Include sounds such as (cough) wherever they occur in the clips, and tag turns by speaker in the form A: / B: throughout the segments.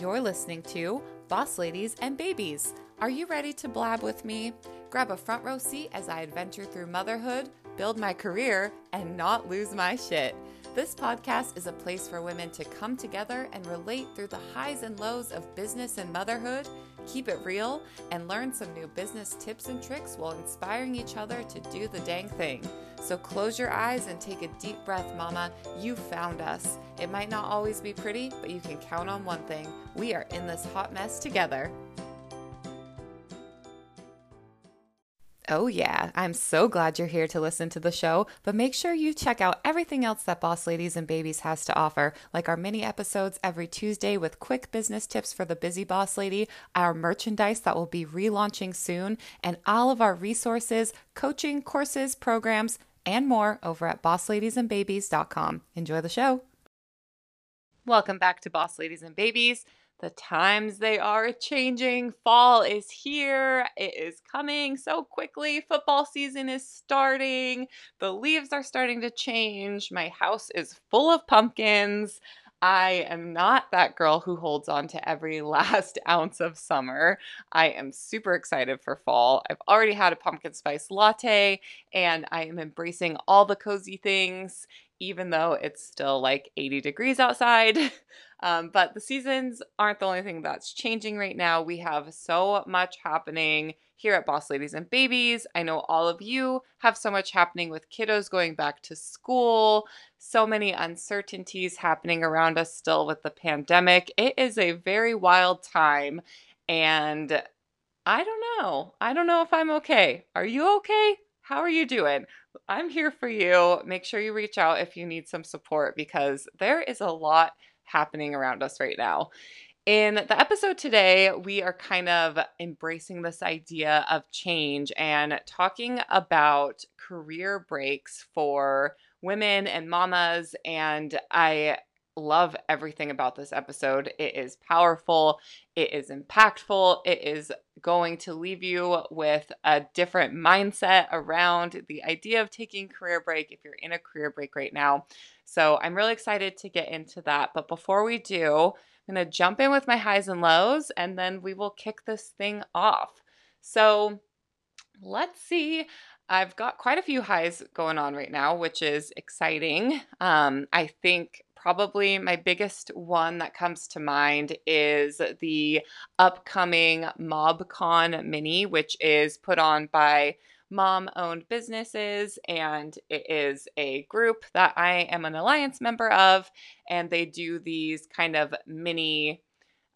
A: You're listening to Boss Ladies and Babies. Are you ready to blab with me? Grab a front row seat as I adventure through motherhood, build my career, and not lose my shit. This podcast is a place for women to come together and relate through the highs and lows of business and motherhood, keep it real, and learn some new business tips and tricks while inspiring each other to do the dang thing. So close your eyes and take a deep breath, Mama. You found us. It might not always be pretty, but you can count on one thing we are in this hot mess together. Oh, yeah, I'm so glad you're here to listen to the show, but make sure you check out everything else that Boss Ladies and Babies has to offer, like our mini episodes every Tuesday with quick business tips for the busy boss lady, our merchandise that will be relaunching soon, and all of our resources, coaching, courses, programs, and more over at bossladiesandbabies.com. Enjoy the show. Welcome back to Boss Ladies and Babies. The times they are changing. Fall is here. It is coming so quickly. Football season is starting. The leaves are starting to change. My house is full of pumpkins. I am not that girl who holds on to every (laughs) last ounce of summer. I am super excited for fall. I've already had a pumpkin spice latte and I am embracing all the cozy things, even though it's still like 80 degrees outside. (laughs) Um, but the seasons aren't the only thing that's changing right now. We have so much happening here at Boss Ladies and Babies. I know all of you have so much happening with kiddos going back to school, so many uncertainties happening around us still with the pandemic. It is a very wild time, and I don't know. I don't know if I'm okay. Are you okay? How are you doing? I'm here for you. Make sure you reach out if you need some support because there is a lot happening around us right now. In the episode today, we are kind of embracing this idea of change and talking about career breaks for women and mamas. And I love everything about this episode. It is powerful, it is impactful, it is going to leave you with a different mindset around the idea of taking career break if you're in a career break right now. So I'm really excited to get into that. But before we do, I'm going to jump in with my highs and lows and then we will kick this thing off. So let's see. I've got quite a few highs going on right now, which is exciting. Um, I think probably my biggest one that comes to mind is the upcoming MobCon Mini, which is put on by mom owned businesses, and it is a group that I am an alliance member of, and they do these kind of mini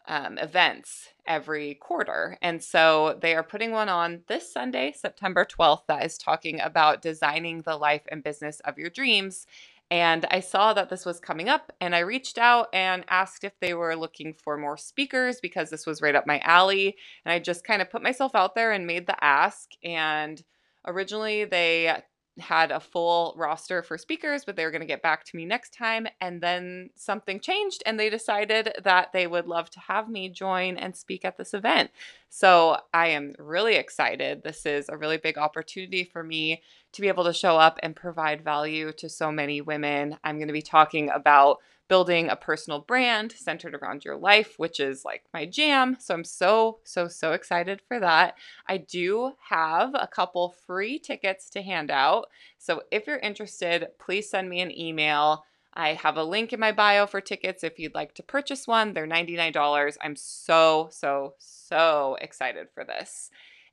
A: um, events every quarter. And so they are putting one on this Sunday, September 12th, that is talking about designing the life and business of your dreams. And I saw that this was coming up, and I reached out and asked if they were looking for more speakers because this was right up my alley. And I just kind of put myself out there and made the ask. And Originally, they had a full roster for speakers, but they were going to get back to me next time. And then something changed, and they decided that they would love to have me join and speak at this event. So I am really excited. This is a really big opportunity for me to be able to show up and provide value to so many women. I'm going to be talking about building a personal brand centered around your life, which is like my jam. So I'm so, so, so excited for that. I do have a couple free tickets to hand out. So if you're interested, please send me an email. I have a link in my bio for tickets if you'd like to purchase one. They're $99. I'm so, so, so excited for this.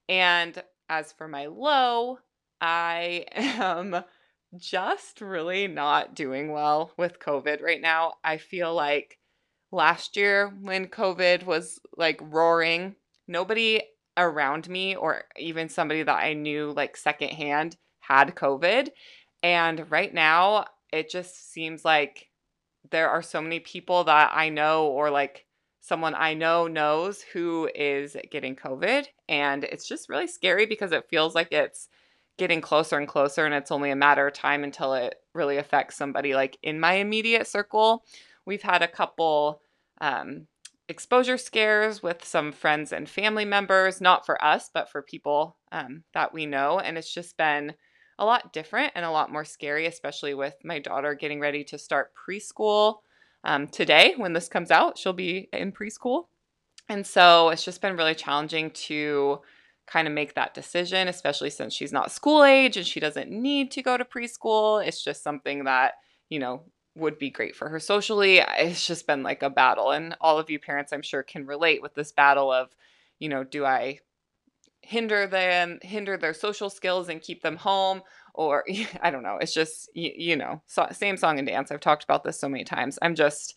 A: And as for my low, I (laughs) am just really not doing well with COVID right now. I feel like last year when COVID was like roaring, nobody around me or even somebody that I knew like secondhand had COVID. And right now, it just seems like there are so many people that I know or like someone I know knows who is getting COVID. And it's just really scary because it feels like it's getting closer and closer and it's only a matter of time until it really affects somebody like in my immediate circle we've had a couple um, exposure scares with some friends and family members not for us but for people um, that we know and it's just been a lot different and a lot more scary especially with my daughter getting ready to start preschool um, today when this comes out. She'll be in preschool. And so it's just been really challenging to kind of make that decision, especially since she's not school age and she doesn't need to go to preschool. It's just something that, you know, would be great for her socially. It's just been like a battle. And all of you parents, I'm sure, can relate with this battle of, you know, do I hinder them, hinder their social skills and keep them home? Or (laughs) I don't know. It's just, you, you know, so, same song and dance. I've talked about this so many times. I'm just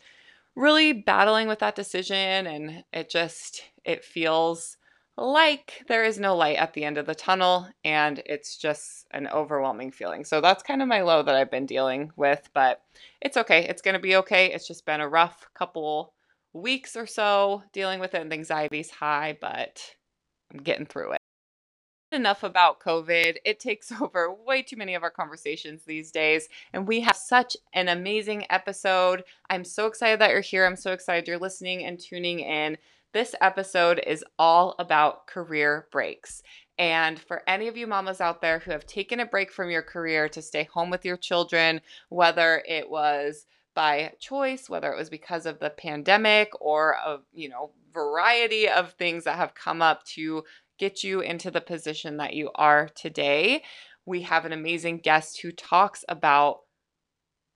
A: really battling with that decision. And it just, it feels like there is no light at the end of the tunnel and it's just an overwhelming feeling. So that's kind of my low that I've been dealing with, but it's okay. It's going to be okay. It's just been a rough couple weeks or so dealing with it and anxiety's high, but I'm getting through it. Enough about COVID. It takes (laughs) over way too many of our conversations these days, and we have such an amazing episode. I'm so excited that you're here. I'm so excited you're listening and tuning in. This episode is all about career breaks. And for any of you mamas out there who have taken a break from your career to stay home with your children, whether it was by choice, whether it was because of the pandemic or a you know variety of things that have come up to get you into the position that you are today, we have an amazing guest who talks about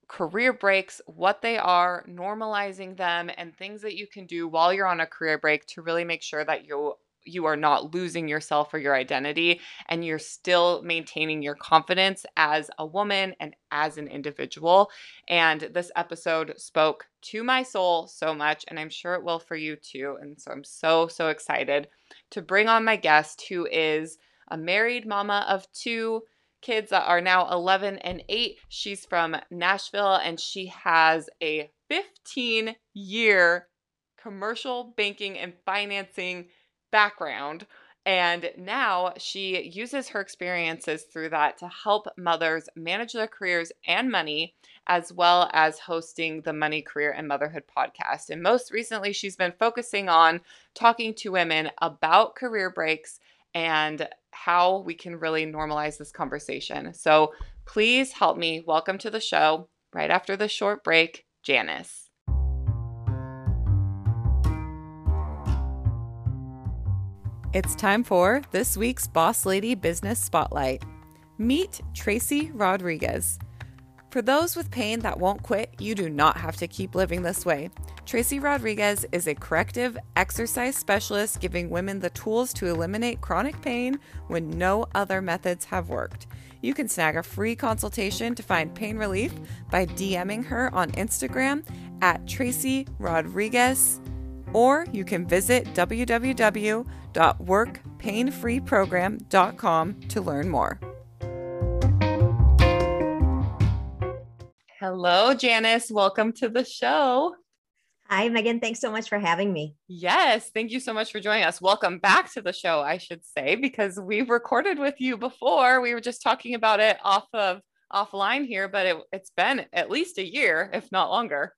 A: career breaks, what they are, normalizing them, and things that you can do while you're on a career break to really make sure that you you are not losing yourself or your identity and you're still maintaining your confidence as a woman and as an individual. And this episode spoke to my soul so much, and I'm sure it will for you too. And so I'm so, so excited to bring on my guest who is a married mama of two kids that are now 11 and 8. She's from Nashville and she has a 15 year commercial banking and financing background. And now she uses her experiences through that to help mothers manage their careers and money, as well as hosting the Money, Career, and Motherhood podcast. And most recently, she's been focusing on talking to women about career breaks and how we can really normalize this conversation. So please help me welcome to the show right after the short break, Janice. It's time for this week's Boss Lady Business Spotlight. Meet Tracy Rodriguez. For those with pain that won't quit, you do not have to keep living this way. Tracy Rodriguez is a corrective exercise specialist giving women the tools to eliminate chronic pain when no other methods have worked. You can snag a free consultation to find pain relief by DMing her on Instagram at Tracy Rodriguez, or you can visit www.workpainfreeprogram.com to learn more. Hello, Janice. Welcome to the show.
B: Hi, Megan. Thanks so much for having me.
A: Yes. Thank you so much for joining us. Welcome back to the show, I should say, because we've recorded with you before. We were just talking about it off of offline here, but it, it's been at least a year, if not longer.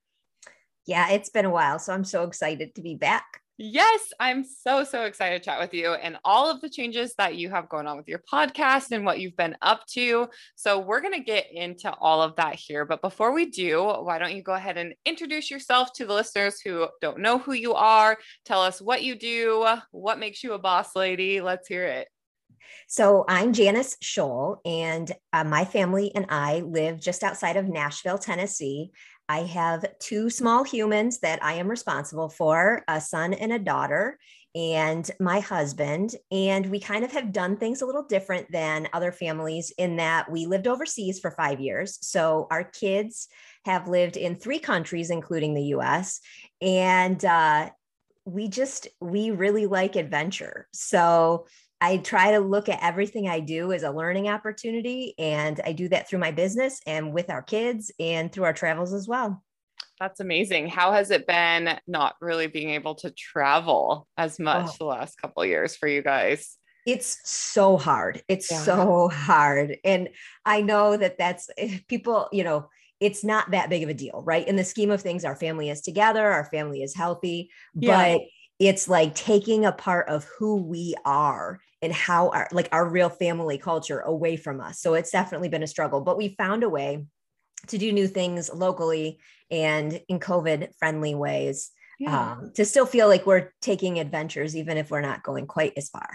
B: Yeah, it's been a while. So I'm so excited to be back.
A: Yes, I'm so, so excited to chat with you and all of the changes that you have going on with your podcast and what you've been up to. So, we're going to get into all of that here. But before we do, why don't you go ahead and introduce yourself to the listeners who don't know who you are? Tell us what you do, what makes you a boss lady. Let's hear it.
B: So I'm Janice Scholl, and uh, my family and I live just outside of Nashville, Tennessee. I have two small humans that I am responsible for a son and a daughter, and my husband. And we kind of have done things a little different than other families in that we lived overseas for five years. So our kids have lived in three countries, including the US. And uh, we just, we really like adventure. So I try to look at everything I do as a learning opportunity. And I do that through my business and with our kids and through our travels as well.
A: That's amazing. How has it been not really being able to travel as much oh. the last couple years for you guys?
B: It's so hard. It's yeah. so hard. And I know that that's eh, people, you know, it's not that big of a deal, right? In the scheme of things, our family is together, our family is healthy, yeah. but it's like taking a part of who we are and how our like our real family culture away from us. So it's definitely been a struggle, but we found a way to do new things locally and in COVID friendly ways. Yeah. Um, to still feel like we're taking adventures, even if we're not going quite as far.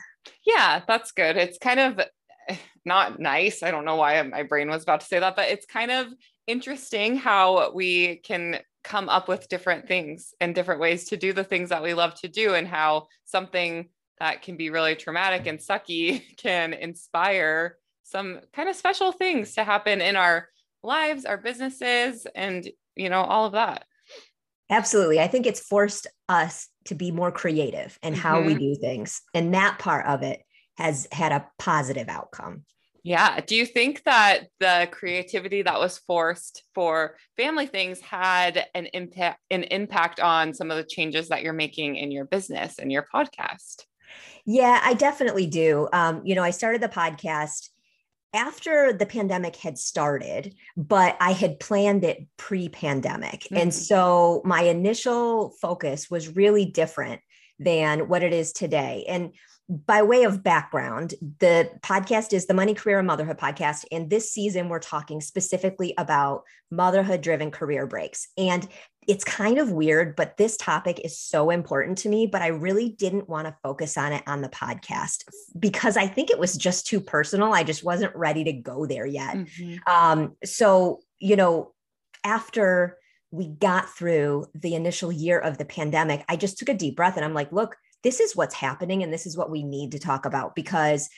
A: Yeah, that's good. It's kind of (laughs) not nice. I don't know why my brain was about to say that, but it's kind of interesting how we can come up with different things and different ways to do the things that we love to do and how something that can be really traumatic and sucky (laughs) can inspire some kind of special things to happen in our lives, our businesses, and you know, all of that.
B: Absolutely. I think it's forced us to be more creative in how mm-hmm. we do things. And that part of it has had a positive outcome.
A: Yeah. Do you think that the creativity that was forced for family things had an impact an impact on some of the changes that you're making in your business and your podcast?
B: Yeah, I definitely do. Um, you know, I started the podcast after the pandemic had started, but I had planned it pre pandemic. Mm-hmm. And so my initial focus was really different than what it is today. And by way of background, the podcast is the Money, Career, and Motherhood podcast. And this season, we're talking specifically about motherhood driven career breaks. And it's kind of weird, but this topic is so important to me. But I really didn't want to focus on it on the podcast because I think it was just too personal. I just wasn't ready to go there yet. Mm-hmm. Um, so, you know, after we got through the initial year of the pandemic, I just took a deep breath and I'm like, look, this is what's happening and this is what we need to talk about because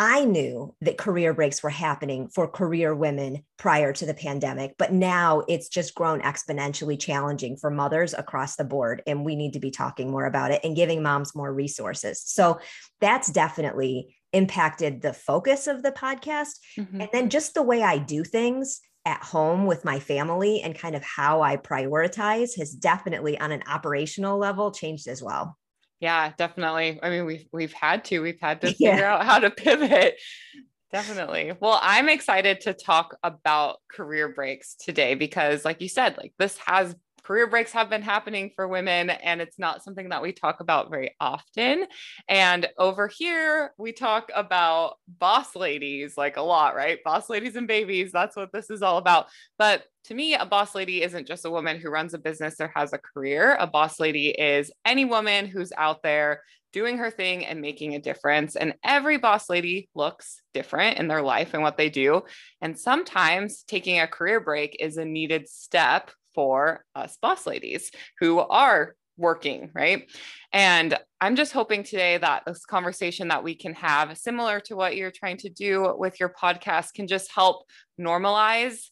B: I knew that career breaks were happening for career women prior to the pandemic, but now it's just grown exponentially challenging for mothers across the board. And we need to be talking more about it and giving moms more resources. So that's definitely impacted the focus of the podcast. Mm-hmm. And then just the way I do things at home with my family and kind of how I prioritize has definitely, on an operational level, changed as well.
A: Yeah, definitely. I mean, we've we've had to. We've had to (laughs) figure yeah. out how to pivot. Definitely. Well, I'm excited to talk about career breaks today because like you said, like this has career breaks have been happening for women and it's not something that we talk about very often. And over here, we talk about boss ladies like a lot, right? Boss ladies and babies, that's what this is all about. But to me, a boss lady isn't just a woman who runs a business or has a career. A boss lady is any woman who's out there doing her thing and making a difference. And every boss lady looks different in their life and what they do. And sometimes taking a career break is a needed step for us boss ladies who are working, right? And I'm just hoping today that this conversation that we can have, similar to what you're trying to do with your podcast, can just help normalize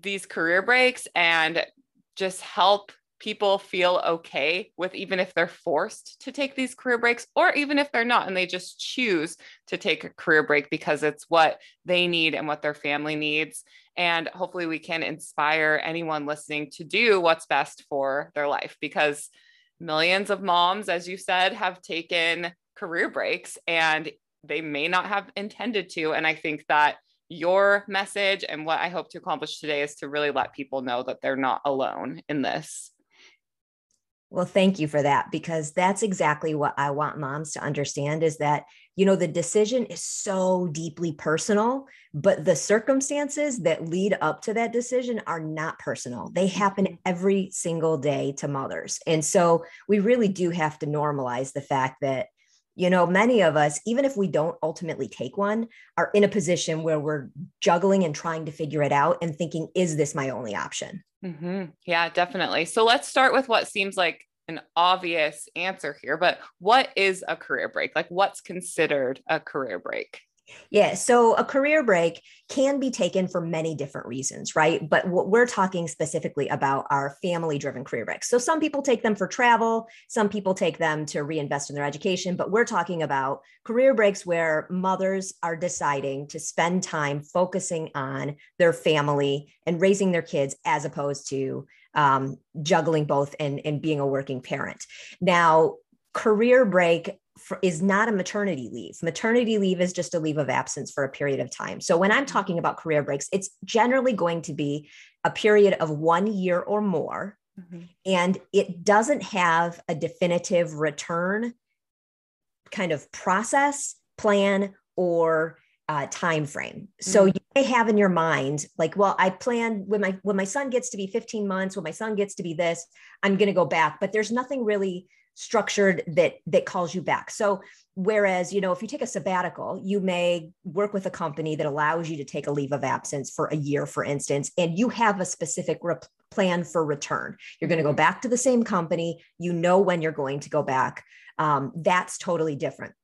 A: these career breaks and just help people feel okay with even if they're forced to take these career breaks or even if they're not and they just choose to take a career break because it's what they need and what their family needs and hopefully we can inspire anyone listening to do what's best for their life because millions of moms as you said have taken career breaks and they may not have intended to and i think that your message and what I hope to accomplish today is to really let people know that they're not alone in this.
B: Well, thank you for that because that's exactly what I want moms to understand is that, you know, the decision is so deeply personal, but the circumstances that lead up to that decision are not personal. They happen mm-hmm. every single day to mothers. And so we really do have to normalize the fact that you know, many of us, even if we don't ultimately take one, are in a position where we're juggling and trying to figure it out and thinking, is this my only option?
A: Mm-hmm. Yeah, definitely. So let's start with what seems like an obvious answer here, but what is a career break? Like, what's considered a career break?
B: Yeah. So a career break can be taken for many different reasons, right? But what we're talking specifically about are family driven career breaks. So some people take them for travel, some people take them to reinvest in their education, but we're talking about career breaks where mothers are deciding to spend time focusing on their family and raising their kids as opposed to um, juggling both and, and being a working parent. Now, career break for, is not a maternity leave. Maternity leave is just a leave of absence for a period of time. So when I'm mm-hmm. talking about career breaks, it's generally going to be a period of one year or more. Mm-hmm. And it doesn't have a definitive return kind of process, plan, or uh, time frame. So mm-hmm. you may have in your mind like well i plan when my when my son gets to be 15 months when my son gets to be this i'm going to go back but there's nothing really structured that that calls you back. So whereas you know if you take a sabbatical you may work with a company that allows you to take a leave of absence for a year for instance and you have a specific rep- plan for return. You're going to go back to the same company. You know when you're going to go back. Um, that's totally different.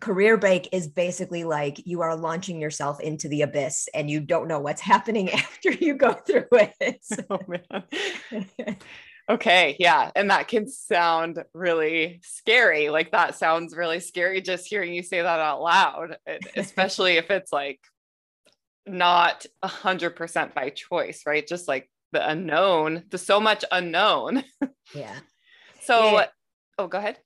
B: Career break is basically like you are launching yourself into the abyss and you don't know what's (laughs) happening (laughs) after you go through it. (laughs) Oh,
A: okay. Yeah. And that can sound really scary. Like that sounds really scary just hearing you say that out loud, (laughs) especially if it's like not a hundred percent by choice, right? Just like the unknown, the so much unknown.
B: Yeah. (laughs)
A: So, yeah. oh, go ahead.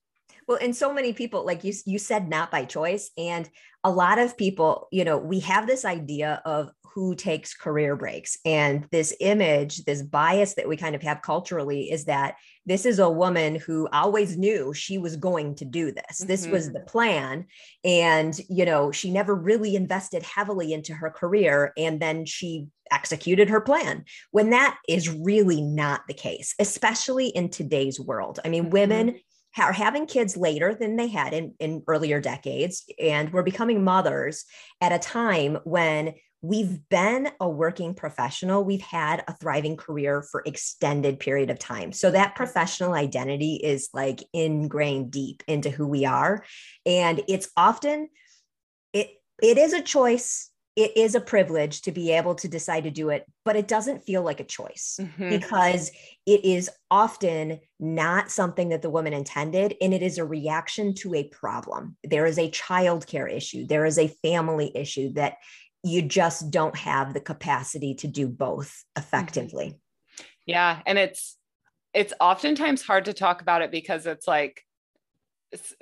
B: Well, and so many people, like you, you said, not by choice. And a lot of people, you know, we have this idea of who takes career breaks. And this image, this bias that we kind of have culturally is that this is a woman who always knew she was going to do this. Mm-hmm. This was the plan. And, you know, she never really invested heavily into her career. And then she executed her plan when that is really not the case, especially in today's world. I mean, mm-hmm. women are having kids later than they had in, in earlier decades. And we're becoming mothers at a time when we've been a working professional we've had a thriving career for extended period of time so that professional identity is like ingrained deep into who we are and it's often it it is a choice it is a privilege to be able to decide to do it, but it doesn't feel like a choice mm-hmm. because it is often not something that the woman intended and it is a reaction to a problem. There is a childcare issue, there is a family issue that you just don't have the capacity to do both mm-hmm. effectively.
A: Yeah, and it's it's oftentimes hard to talk about it because it's like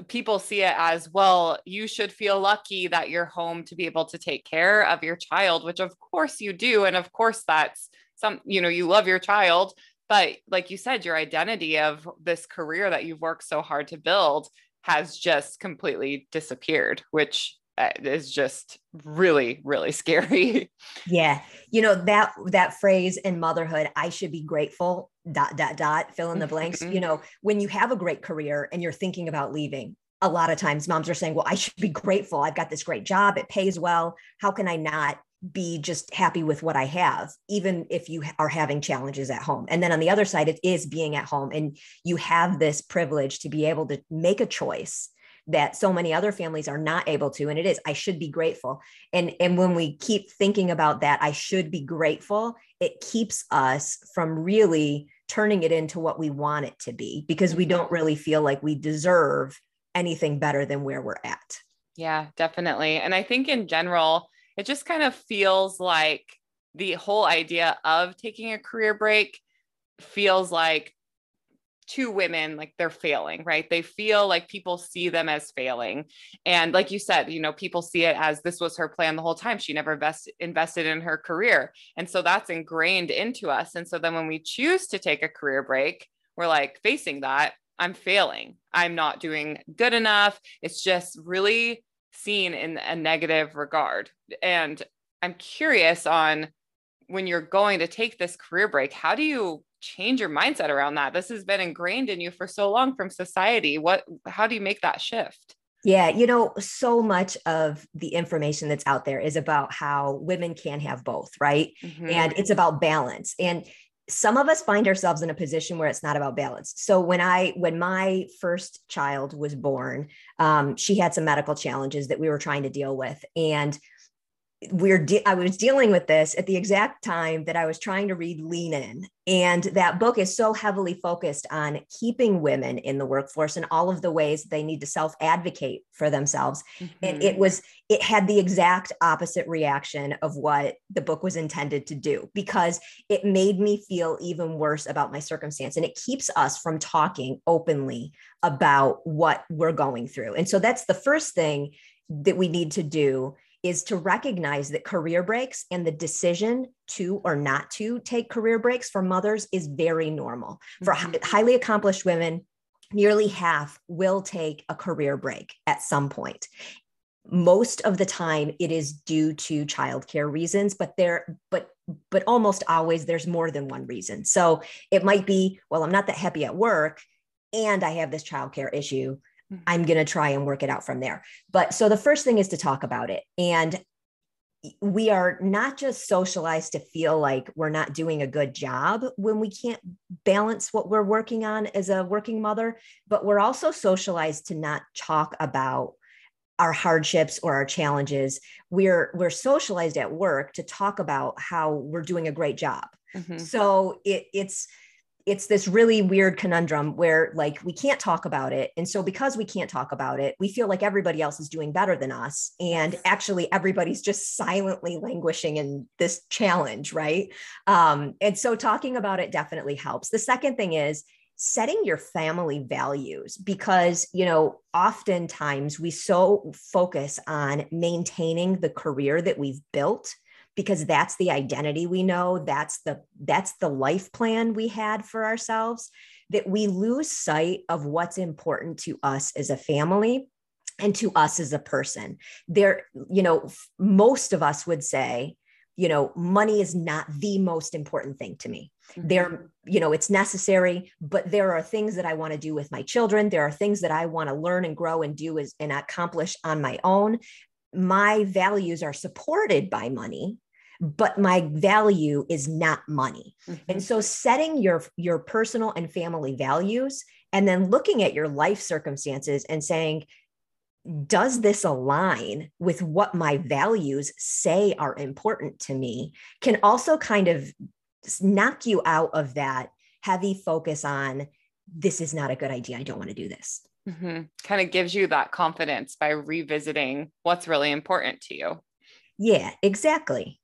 A: people see it as well you should feel lucky that you're home to be able to take care of your child which of course you do and of course that's some you know you love your child but like you said your identity of this career that you've worked so hard to build has just completely disappeared which Uh, is just really really (laughs) scary.
B: Yeah. You know that that phrase in motherhood i should be grateful dot dot dot fill in the blanks. You mm-hmm. know when you have a great career and you're thinking about leaving a lot of times moms are saying well i should be grateful. I've got this great job. It pays well. How can i not be just happy with what i have even if you are having challenges at home? And then on the other side it is being at home and you have this privilege to be able to make a choice that so many other families are not able to and it is i should be grateful. And and when we keep thinking about that i should be grateful it keeps us from really turning it into what we want it to be because we don't really feel like we deserve anything better than where we're at.
A: Yeah definitely. And i think in general it just kind of feels like the whole idea of taking a career break feels like to women like they're failing right? They feel like people see them as failing. And like you said you know people see it as this was her plan the whole time. She never best invested in her career. And so that's ingrained into us. And so then when we choose to take a career break we're like facing that i'm failing. I'm not doing good enough. It's just really seen in a negative regard. And i'm curious on when you're going to take this career break how do you change your mindset around that this has been ingrained in you for so long from society what how do you make that shift
B: yeah, you know, so much of the information that's out there is about how women can have both, right? Mm-hmm. And it's about balance. And some of us find ourselves in a position where it's not about balance. So when I when my first child was born, um, she had some medical challenges that we were trying to deal with, and we're de- I was dealing with this at the exact time that I was trying to read Lean In. And that book is so heavily focused on keeping women in the workforce and all of the ways they need to self advocate for themselves. Mm-hmm. And it was, it had the exact opposite reaction of what the book was intended to do because it made me feel even worse about my circumstance. And it keeps us from talking openly about what we're going through. And so that's the first thing that we need to do is to recognize that career breaks and the decision to or not to take career breaks for mothers is very normal. For mm-hmm. highly accomplished women, nearly half will take a career break at some point. most of the time it is due to childcare reasons but there but but almost always there's more than one reason so it might be well i'm not that happy at work and i have this childcare issue mm-hmm. i'm going to try and work it out from there but so the first thing is to talk about it and we are not just socialized to feel like we're not doing a good job when we can't balance what we're working on as a working mother, but we're also socialized to not talk about our hardships or our challenges. We're we're socialized at work to talk about how we're doing a great job. Mm-hmm. So it, it's it's this really weird conundrum where like we can't talk about it. And so because we can't talk about it we feel like everybody else is doing better than us. And actually everybody's just silently languishing in this challenge right? Um, and so talking about it definitely helps. The second thing is setting your family values because you know oftentimes we so focus on maintaining the career that we've built because that's the identity we know that's the that's the life plan we had for ourselves that we lose sight of what's important to us as a family and to us as a person. There you know most of us would say you know money is not the most important thing to me. Mm-hmm. there you know it's necessary but there are things that i want to do with my children. There are things that i want to learn and grow and do as, and accomplish on my own. My values are supported by money but my value is not money. Mm-hmm. And so setting your your personal and family values and then looking at your life circumstances and saying does this align with what my values say are important to me can also kind of knock you out of that heavy focus on this is not a good idea. I don't want to do this.
A: Mm-hmm. Kind of gives you that confidence by revisiting what's really important to you.
B: Yeah, exactly.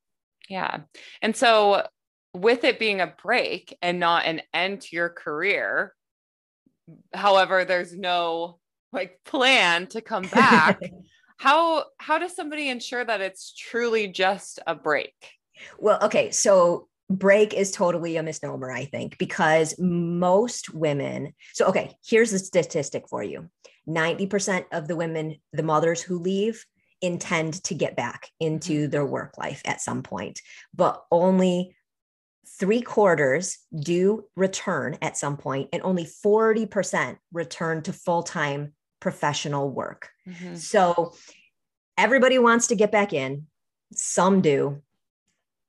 A: Yeah. And so, with it being a break and not an end to your career, however, there's no like plan to come back. (laughs) how how does somebody ensure that it's truly just a break?
B: Well, okay, so break is totally a misnomer, I think, because most women. So, okay, here's the statistic for you 90% of the women, the mothers who leave, intend to get back into mm-hmm. their work life at some point, but only three quarters do return at some point, and only 40% return to full time professional work. Mm-hmm. So everybody wants to get back in, some do.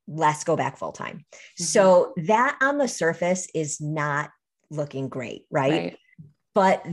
B: Let's go back full time. Mm-hmm. So that on the surface is not looking great, right? right? But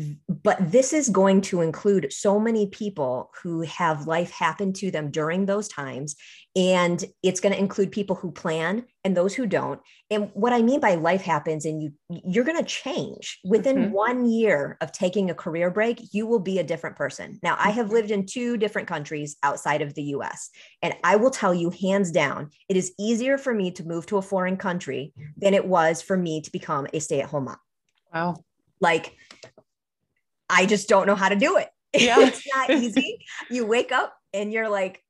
B: but this is going to include so many people who have life happen to them during those times and it's going to include people who plan and those who don't. And what i mean by life happens and you you're going to change. Within mm-hmm. 1 year of taking a career break you will be a different person. Now i have mm-hmm. lived in two different countries outside of the US and i will tell you hands down it is easier for me to move to a foreign country than it was for me to become a stay-at-home mom.
A: Wow.
B: Like I just don't know how to do it. (laughs) Yeah. it's not (laughs) easy. You wake up and you're like,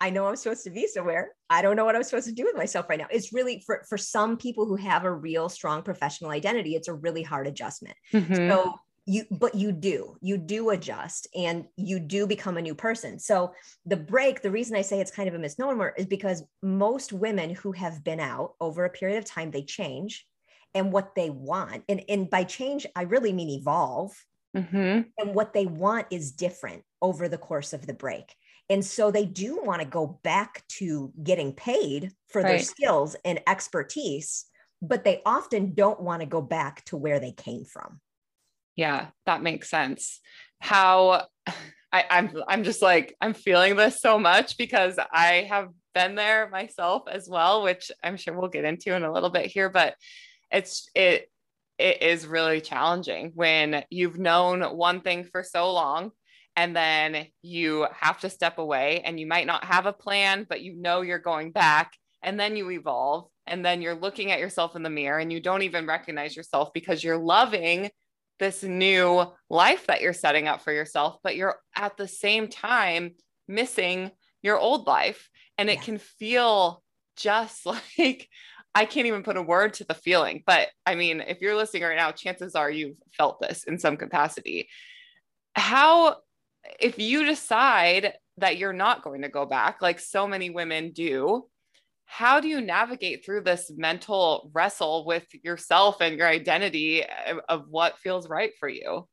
B: I know I'm supposed to be somewhere. I don't know what I'm supposed to do with myself right now. It's really for for some people who have a real strong professional identity, it's a really hard adjustment. Mm-hmm. So you but you do. You do adjust and you do become a new person. So the break, the reason I say it's kind of a misnomer is because most women who have been out over a period of time, they change and what they want. And, and by change, I really mean evolve Mm-hmm. And what they want is different over the course of the break. And so they do want to go back to getting paid for right. their skills and expertise, but they often don't want to go back to where they came from.
A: Yeah, that makes sense. How I, I'm I'm just like I'm feeling this so much because I have been there myself as well, which I'm sure we'll get into in a little bit here, but it's it it is really challenging when you've known one thing for so long and then you have to step away and you might not have a plan but you know you're going back and then you evolve and then you're looking at yourself in the mirror and you don't even recognize yourself because you're loving this new life that you're setting up for yourself but you're at the same time missing your old life and it yeah. can feel just (laughs) like I can't even put a word to the feeling. But I mean, if you're listening right now, chances are you've felt this in some capacity. How, if you decide that you're not going to go back, like so many women do. How do you navigate through this mental wrestle with yourself and your identity of, what feels right for you?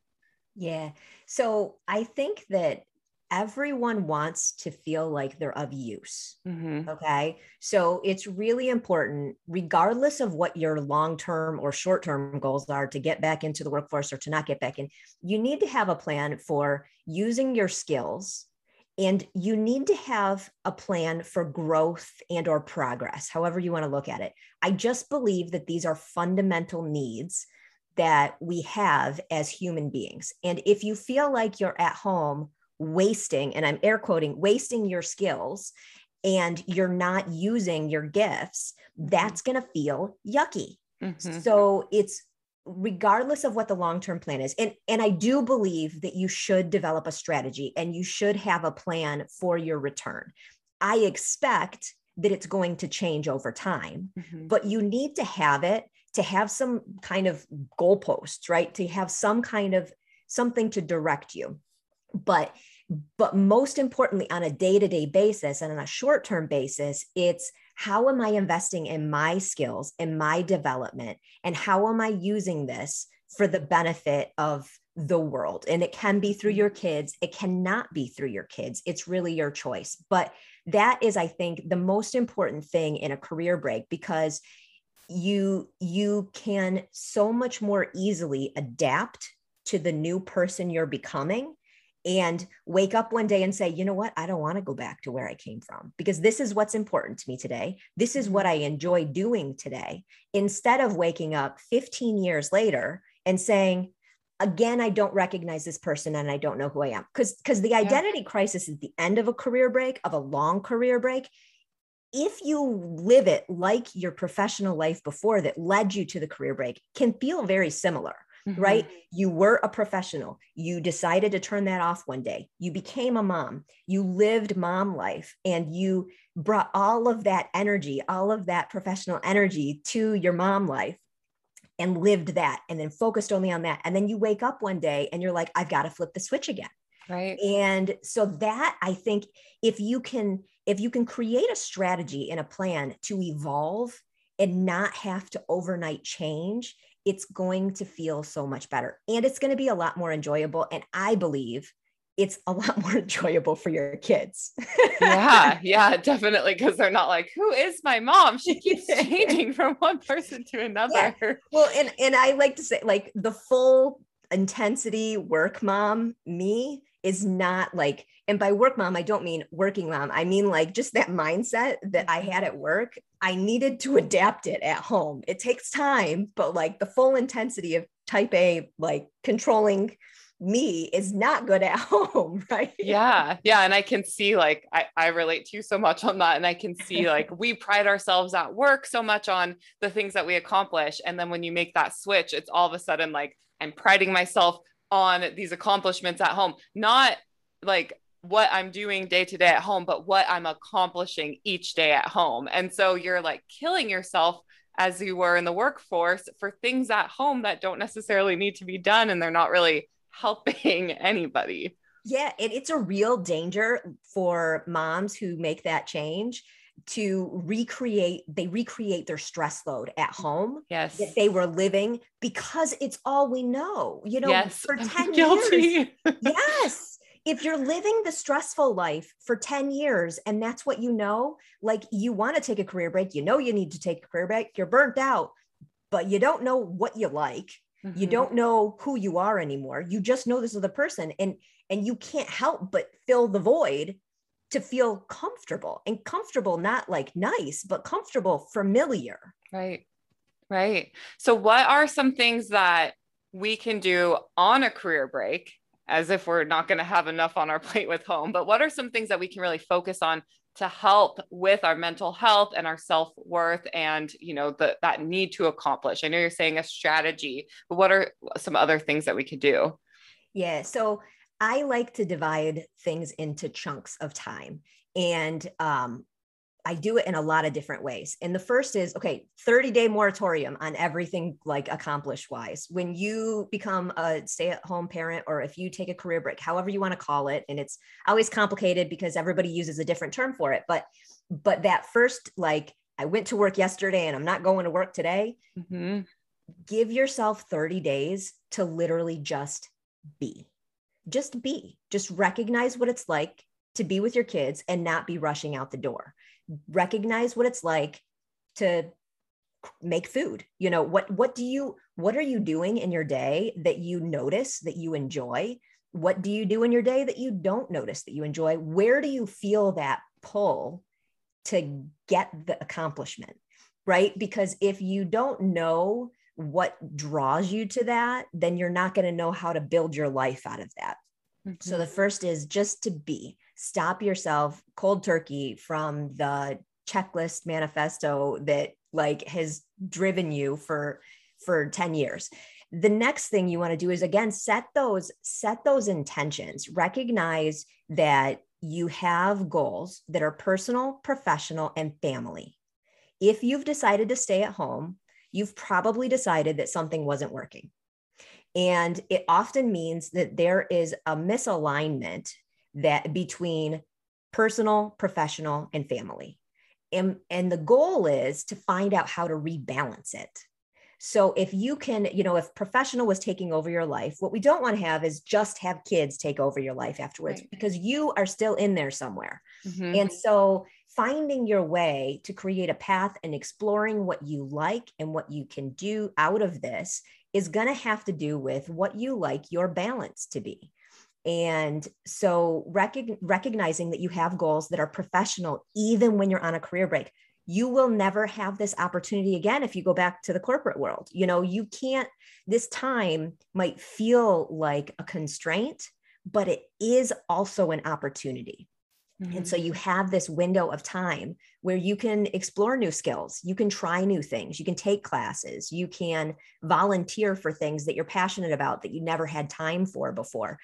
B: Yeah. So I think that everyone wants to feel like they're of use. Mm-hmm. Okay. So it's really important, regardless of what your long term or short term goals are to get back into the workforce or to not get back in, you need to have a plan for using your skills and you need to have a plan for growth and or progress however you want to look at it i just believe that these are fundamental needs that we have as human beings and if you feel like you're at home wasting, and I'm air quoting, wasting your skills and you're not using your gifts, mm-hmm. that's going to feel yucky. Mm-hmm. So it's regardless of what the long-term plan is. And, and I do believe that you should develop a strategy and you should have a plan for your return. I expect that it's going to change over time, mm-hmm. but you need to have it to have some kind of goalposts, right? To have some kind of something to direct you. But but most importantly, on a day to day basis and on a short term basis, it's how am I investing in my skills, in my development, and how am I using this for the benefit of the world? And it can be through your kids, it cannot be through your kids. It's really your choice. But that is, I think, the most important thing in a career break because you you can so much more easily adapt to the new person you're becoming and wake up one day and say, you know what? I don't want to go back to where I came from because this is what's important to me today. This is what mm-hmm. I enjoy doing today. Instead of waking up 15 years later and saying, again, I don't recognize this person and I don't know who I am. Because because the identity yeah. crisis at the end of a career break, of a long career break, if you live it like your professional life before that led you to the career break, can feel very similar mm-hmm. right? You were a professional. You decided to turn that off one day. You became a mom. You lived mom life and you brought all of that energy, all of that professional energy to your mom life and lived that and then focused only on that. And then you wake up one day and you're like, I've got to flip the switch again.
A: Right.
B: And so that I think if you can if you can create a strategy and a plan to evolve and not have to overnight change it's going to feel so much better and it's going to be a lot more enjoyable. And I believe it's a (laughs) lot more enjoyable for your kids.
A: yeah, (laughs) yeah, definitely. Cause they're not like, who is my mom? She keeps (laughs) changing from one person to another. Yeah.
B: Well, and and I like to say, like the full intensity work mom, me is not like, and by work mom, I don't mean working mom. I mean like just that mindset that I had mm-hmm. at work. I needed to adapt it at home. It takes time, but like the full intensity of type A, like controlling me is not good at (laughs) home right
A: yeah yeah and i can see like I, I relate to you so much on that and i can see like we pride ourselves at work so much on the things that we accomplish and then when you make that switch it's all of a sudden like i'm priding myself on these accomplishments at home, not like what I'm doing day to day at home, but what I'm accomplishing each day at home. And so you're like killing yourself as you were in the workforce for things at home that don't necessarily need to be done and they're not really helping (laughs) anybody.
B: Yeah, and it's a real danger for moms who make that change to recreate they recreate their stress load at mm-hmm. home
A: yes
B: that they were living because it's all we know you know
A: yes.
B: for (laughs) 10 years (laughs) yes if you're living the stressful life for 10 years and that's what you know like you want to take a career break you know you need to take a career break you're burnt out but you don't know what you like mm-hmm. you don't know who you are anymore you just know this other person and and you can't help but fill the void to feel comfortable and comfortable, not like nice, but comfortable, familiar.
A: Right. Right. So, what are some things that we can do on a career break as if we're not going to have enough on our (laughs) plate with home? But what are some things that we can really focus on to help with our mental health and our self-worth and you know the, that need to accomplish i know you're saying a strategy but what are some other things that we could do
B: yeah so I like to divide things into chunks of time. And um, I do it in a lot of different ways. And the first is okay, 30 day moratorium on everything like accomplished wise. When you become a stay at home parent, or if you take a career break, however you want to call it, and it's always complicated because everybody uses a different term for it. But, but that first, like, I went to work yesterday and I'm not going to work today. Mm-hmm. Give yourself 30 days to literally just be. Just be. Just recognize what it's like to be with your kids and not be rushing out the door recognize what it's like to make food you know what what do you what are you doing in your day that you notice that you enjoy? What do you do in your day that you don't notice that you enjoy? Where do you feel that pull to get the accomplishment right? Because if you don't know what draws you to that then you're not going to know how to build your life out of that. Mm-hmm. so the first is just to be stop yourself cold turkey from the checklist manifesto that like has driven you for for 10 years. The next thing you want to do is again set those set those intentions. Recognize that you have goals that are personal professional and family. If you've decided to stay at home you've probably decided that something wasn't working. And it often means that there is a misalignment that between personal, professional, and family. And, and the goal is to find out how to rebalance it. So if you can, you know, if professional was taking over your life, what we don't want to have is just have kids take over your life afterwards right. because you are still in there somewhere. Mm-hmm. And so finding your way to create a path and exploring what you like and what you can do out of this is going to have to do with what you like your balance to be. And so rec- recognizing that you have goals that are professional, even when you're on a career break, you will never have this opportunity again if you go back to the corporate world. You know, you can't, this time might feel like a constraint, but it is also an opportunity. Mm-hmm. And so you have this window of time where you can explore new skills, you can try new things, you can take classes, you can volunteer for things that you're passionate about that you never had time for before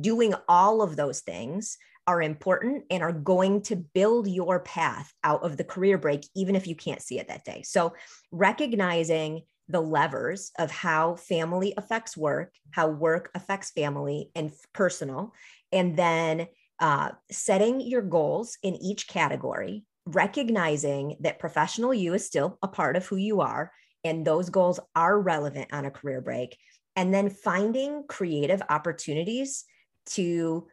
B: doing all of those things are important and are going to build your path out of the career break, even if you can't see it that day. So, recognizing the levers of how family affects work, how work affects family and personal, and then uh, setting your goals in each category, recognizing that professional you is still a part of who you are, and those goals are relevant on a career break, and then finding creative opportunities to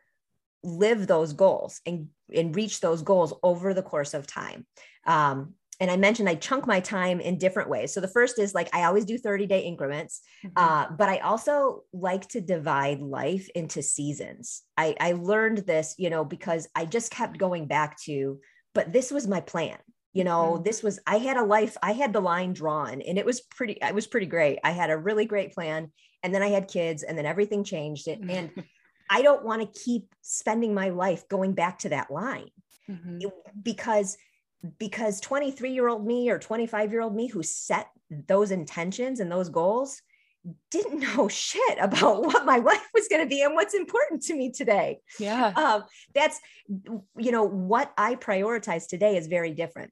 B: live those goals and, and reach those goals over the course of time. Um, and I mentioned I chunk my time in different ways. So the first is like I always do 30 day increments, mm-hmm. uh, but I also like to divide life into seasons. I, I learned this, you know, because I just kept going back to, but this was my plan. You know, mm-hmm. this was I had a life, I had the line drawn and it was pretty, it was pretty great. I had a really great plan. And then I had kids and then everything changed. It, and (laughs) I don't want to keep spending my life going back to that line mm-hmm. because because 23 year old me or 25 year old me who set those intentions and those goals didn't (laughs) know shit about what my life was going to be and what's important to me today.
A: Yeah.
B: Um, that's, you know, what I prioritize today is very different.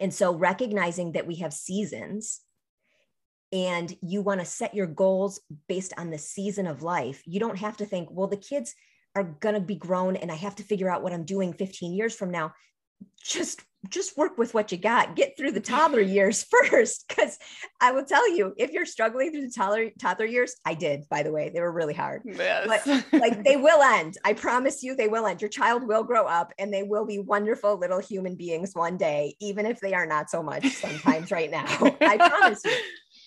B: And so recognizing that we have seasons and you want to set your goals based on the season of life, you don't have to think, well, the kids are going to be grown and I have to figure out what I'm doing 15 years from now. Just just work with what you got. Get through the toddler (laughs) years first cuz I will tell you, if you're struggling through the toddler toddler years, I did, by the way. They were really hard. Yes. But like they will end. I promise you they will end. Your child will grow up and they will be wonderful little human beings one day, even if they are not so much sometimes right now. I promise you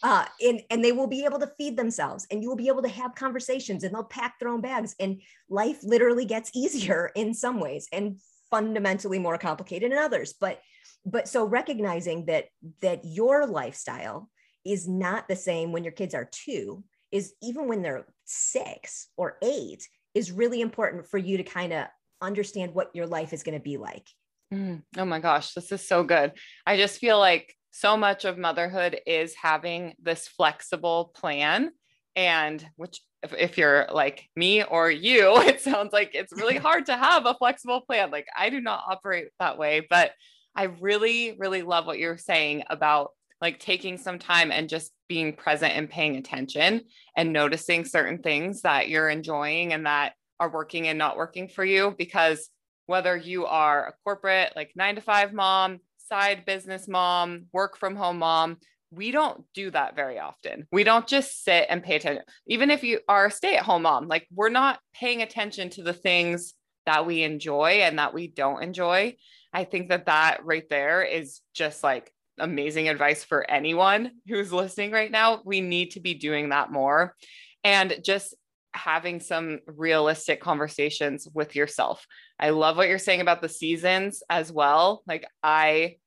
B: uh, and, and they will be able to feed themselves and you will be able to have conversations and they'll pack their own bags and life literally gets (laughs) easier in some ways and fundamentally more complicated in others but but so recognizing that that your lifestyle is not the same when your kids are two is even when they're six or eight is really important for you to kind of understand what your life is going to be like
A: mm. oh my gosh this is so good i just feel like so much of motherhood is having this flexible plan and which if, if, you're like me or you (laughs) it sounds like it's really (laughs) hard to have a flexible plan like i do not operate that way but I really, really love what you're saying about like taking some time and just being present and paying attention and noticing certain things that you're enjoying and that are working and not working for you. Because whether you are a corporate, like nine to five mom, side business mom, work from home mom, we don't do that very often. We don't just sit and pay attention. Even if you are a stay at home mom, like we're not paying attention to the things that we enjoy and that we don't enjoy. I think that that right there is just like amazing advice for anyone who's listening right now. We need to be doing that more and just having some realistic conversations with yourself. I love what you're saying about the seasons as well. Like I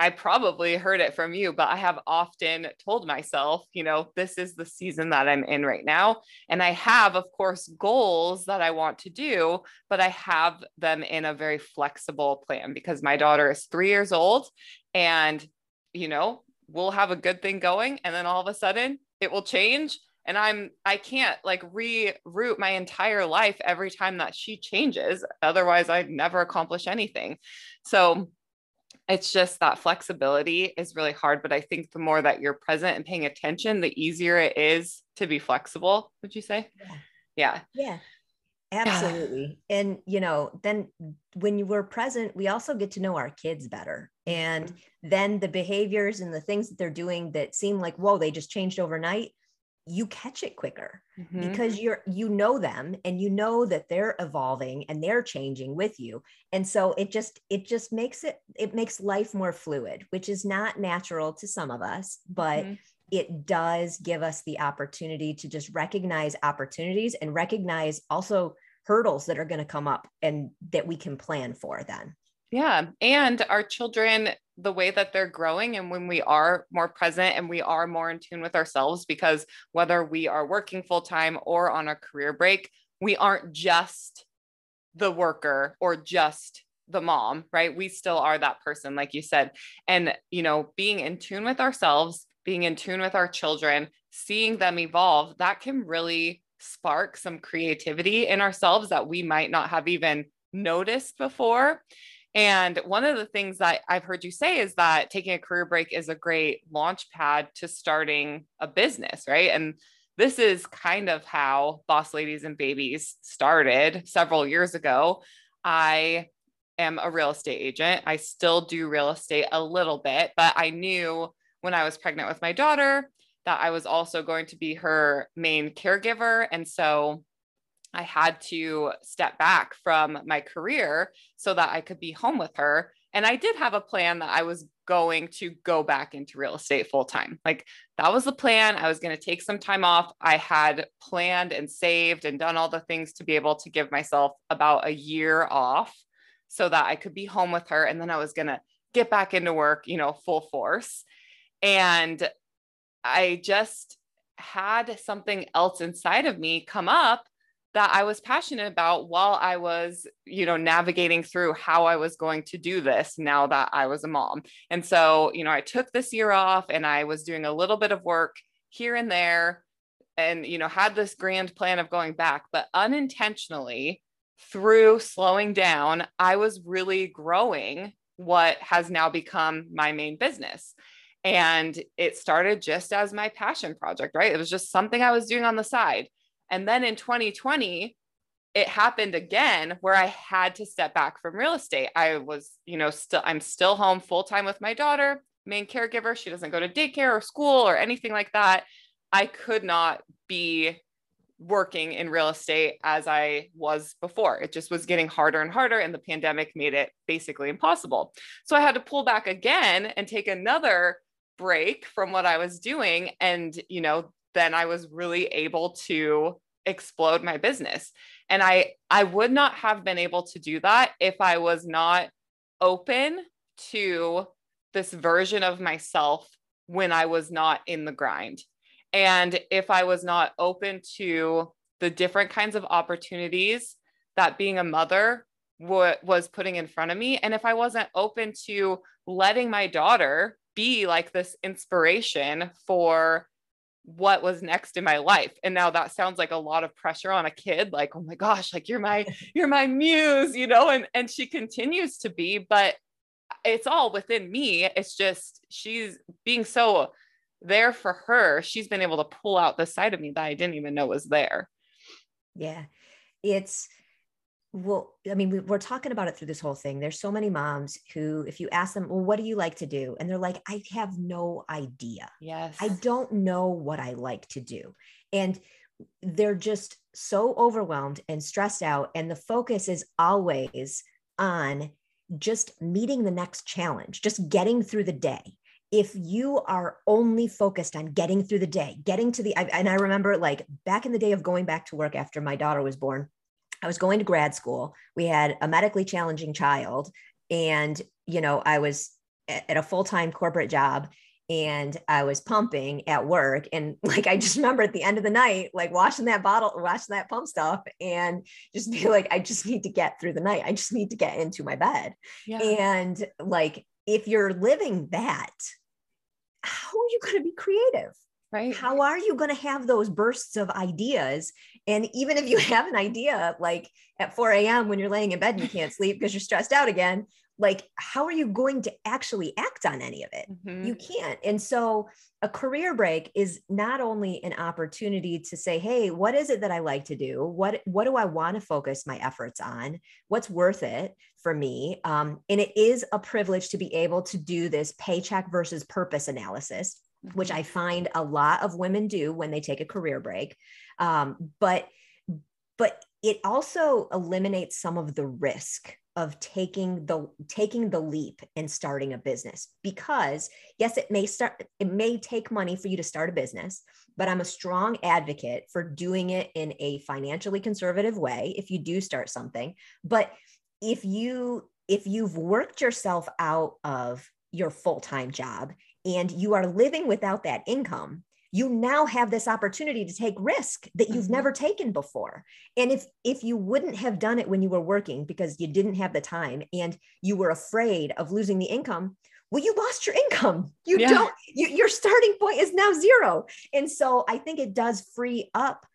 A: I probably heard it from you, but I have often told myself, you know, this is the season that I'm in right now. And I have, of course, goals that I want to do, but I have them in a very flexible plan because my daughter is three years old and, you know, we'll have a good thing going. And then all of a sudden it will change. And I'm, I can't like reroute my entire life every time that she changes. Otherwise, I'd never accomplish anything. So, it's just that flexibility is really hard but i think the more that you're present and paying attention the easier it is to be flexible would you say
B: yeah yeah, yeah absolutely yeah. and you know then when you were present we also get to know our kids better and mm-hmm. then the behaviors and the things that they're doing that seem like whoa they just changed overnight you catch it quicker mm-hmm. because you're you know them and you know that they're evolving and they're changing with you and so it just it just makes it it makes life more fluid which is not natural to some of us but mm-hmm. it does give us the opportunity to just recognize opportunities and recognize also hurdles that are going to come up and that we can plan for then
A: yeah. And our children, the way that they're growing, and when we are more present and we are more in tune with ourselves, because whether we are working full time or on a career break, we aren't just the worker or just the mom, right? We still are that person, like you said. And, you know, being in tune with ourselves, being in tune with our children, seeing them evolve, that can really spark some creativity in ourselves that we might not have even noticed before. And one of the things that I've heard you say is that taking a career break is a great launch pad to starting a business, right? And this is kind of how Boss Ladies and Babies started several years ago. I am a real estate agent. I still do real estate a little bit, but I knew when I was pregnant with my daughter that I was also going to be her main caregiver. And so I had to step back from my career so that I could be home with her. And I did have a plan that I was going to go back into real estate full time. Like that was the plan. I was going to take some time off. I had planned and saved and done all the things to be able to give myself about a year off so that I could be home with her. And then I was going to get back into work, you know, full force. And I just had something else inside of me come up that I was passionate about while I was, you know, navigating through how I was going to do this now that I was a mom. And so, you know, I took this year off and I was doing a little bit of work here and there and, you know, had this grand plan of going back, but unintentionally through slowing down, I was really growing what has now become my main business. And it started just as my passion project, right? It was just something I was doing on the side. And then in 2020, it happened again where I had to step back from real estate. I was, you know, still, I'm still home full time with my daughter, main caregiver. She doesn't go to daycare or school or anything like that. I could not be working in real estate as I was before. It just was getting harder and harder, and the pandemic made it basically impossible. So I had to pull back again and take another break from what I was doing. And, you know, then I was really able to explode my business. And I I would not have been able to do that if I was not open to this version of myself when I was not in the grind. And if I was not open to the different kinds of opportunities that being a mother w- was putting in front of me, and if I wasn't open to letting my daughter be like this inspiration for what was next in my life and now that sounds like a lot of pressure on a kid like oh my gosh like you're my (laughs) you're my muse you know and and she continues to be but it's all within me. It's just she's being so there for her. She's been able to pull out the side of me that I didn't even know was there.
B: Yeah. It's, well, I mean, we, are talking about it through this whole thing. There's so many moms who, if you ask them, well, what do you like to do? And they're like, I have no idea.
A: Yes.
B: I don't know what I like to do. And they're just so overwhelmed and stressed out. And the focus is always on just meeting the next challenge, just getting through the day. If you are only focused on getting through the day, getting to the, and I remember like back in the day of going back to work after my daughter was born, I was going to grad school. We had a medically challenging child, and, you know, I was at a full time corporate job and I was pumping at work. And (laughs) like, I just remember at the end of the night, like washing that bottle, washing that pump stuff, and just be like, I just need to get through the night. I just need to get into my bed. Yeah. And like, if you're living that, how are you going to be creative?
A: Right.
B: How are you going to have those bursts of ideas? And even if you (laughs) have an idea, like at 4 a.m. when you're laying in bed and you can't sleep because you're stressed out again, like how are you going to actually act on any of it mm-hmm. you can't and so a career break is not only an opportunity to say hey what is it that i like to do what what do i want to focus my efforts on what's worth it for me um, and it is a privilege to be able to do this paycheck versus purpose analysis mm-hmm. which i find a lot of women do when they take a career break um, but but it also eliminates some of the risk of taking the taking the leap and starting a business because yes it may start it may take money for you to start a business but i'm a strong advocate for doing it in a financially conservative way if you do start something. But if you if you've worked yourself out of your full-time job and you are living without that income you now have this opportunity to take risk that you've mm-hmm. never taken before and if if you wouldn't have done it when you were working because you didn't have the time and you were afraid of losing the income well you lost your income you yeah. don't you, your starting point is now zero and so i think it does free up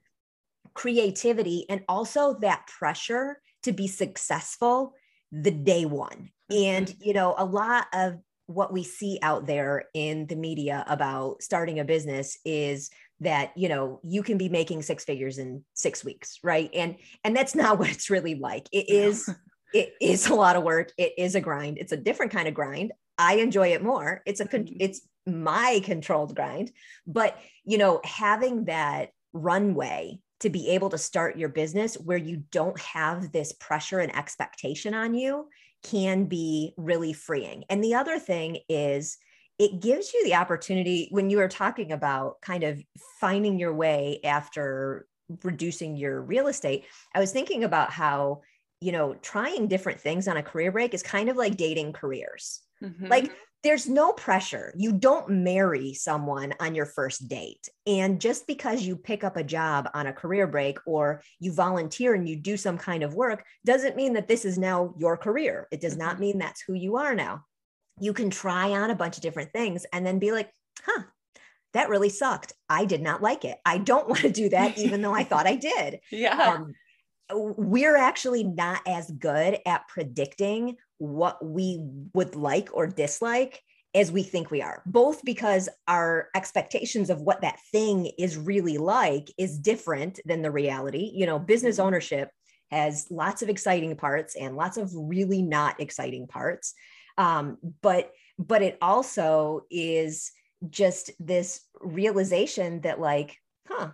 B: creativity and also that pressure to be successful the day one and mm-hmm. you know a lot of what we see out there in the media about starting a business is that you know you can be making six figures in six weeks right? And and that's not (laughs) what it's really like. It is it is a lot of work. It is a grind. It's a different kind of grind. I enjoy it more. It's a mm-hmm. it's my controlled grind. But you know having that runway to be able to start your business where you don't have this pressure and expectation on you can be really freeing. And the other thing is, it gives you the opportunity when you are talking about kind of finding your way after reducing your real estate. I was thinking about how, you know, trying different things on a career break is kind of like dating careers. Mm-hmm. Like there's no pressure. You don't marry someone on your first date. And just because you pick up a job on a career break or you volunteer and you do some kind of work doesn't mean that this is now your career. It does not mm-hmm. mean that's who you are now. You can try on a bunch of different things and then be like, huh, that really sucked. I did not like it. I don't (laughs) want to do that, even though I thought I did. (laughs)
A: Yeah. Um,
B: we're actually not as good at predicting what we would like or dislike as we think we are, both because our expectations of what that thing is really like is different than the reality. You know, business mm-hmm. ownership has lots of exciting parts and lots of really not exciting parts. Um, but but it also is just this realization that like, huh,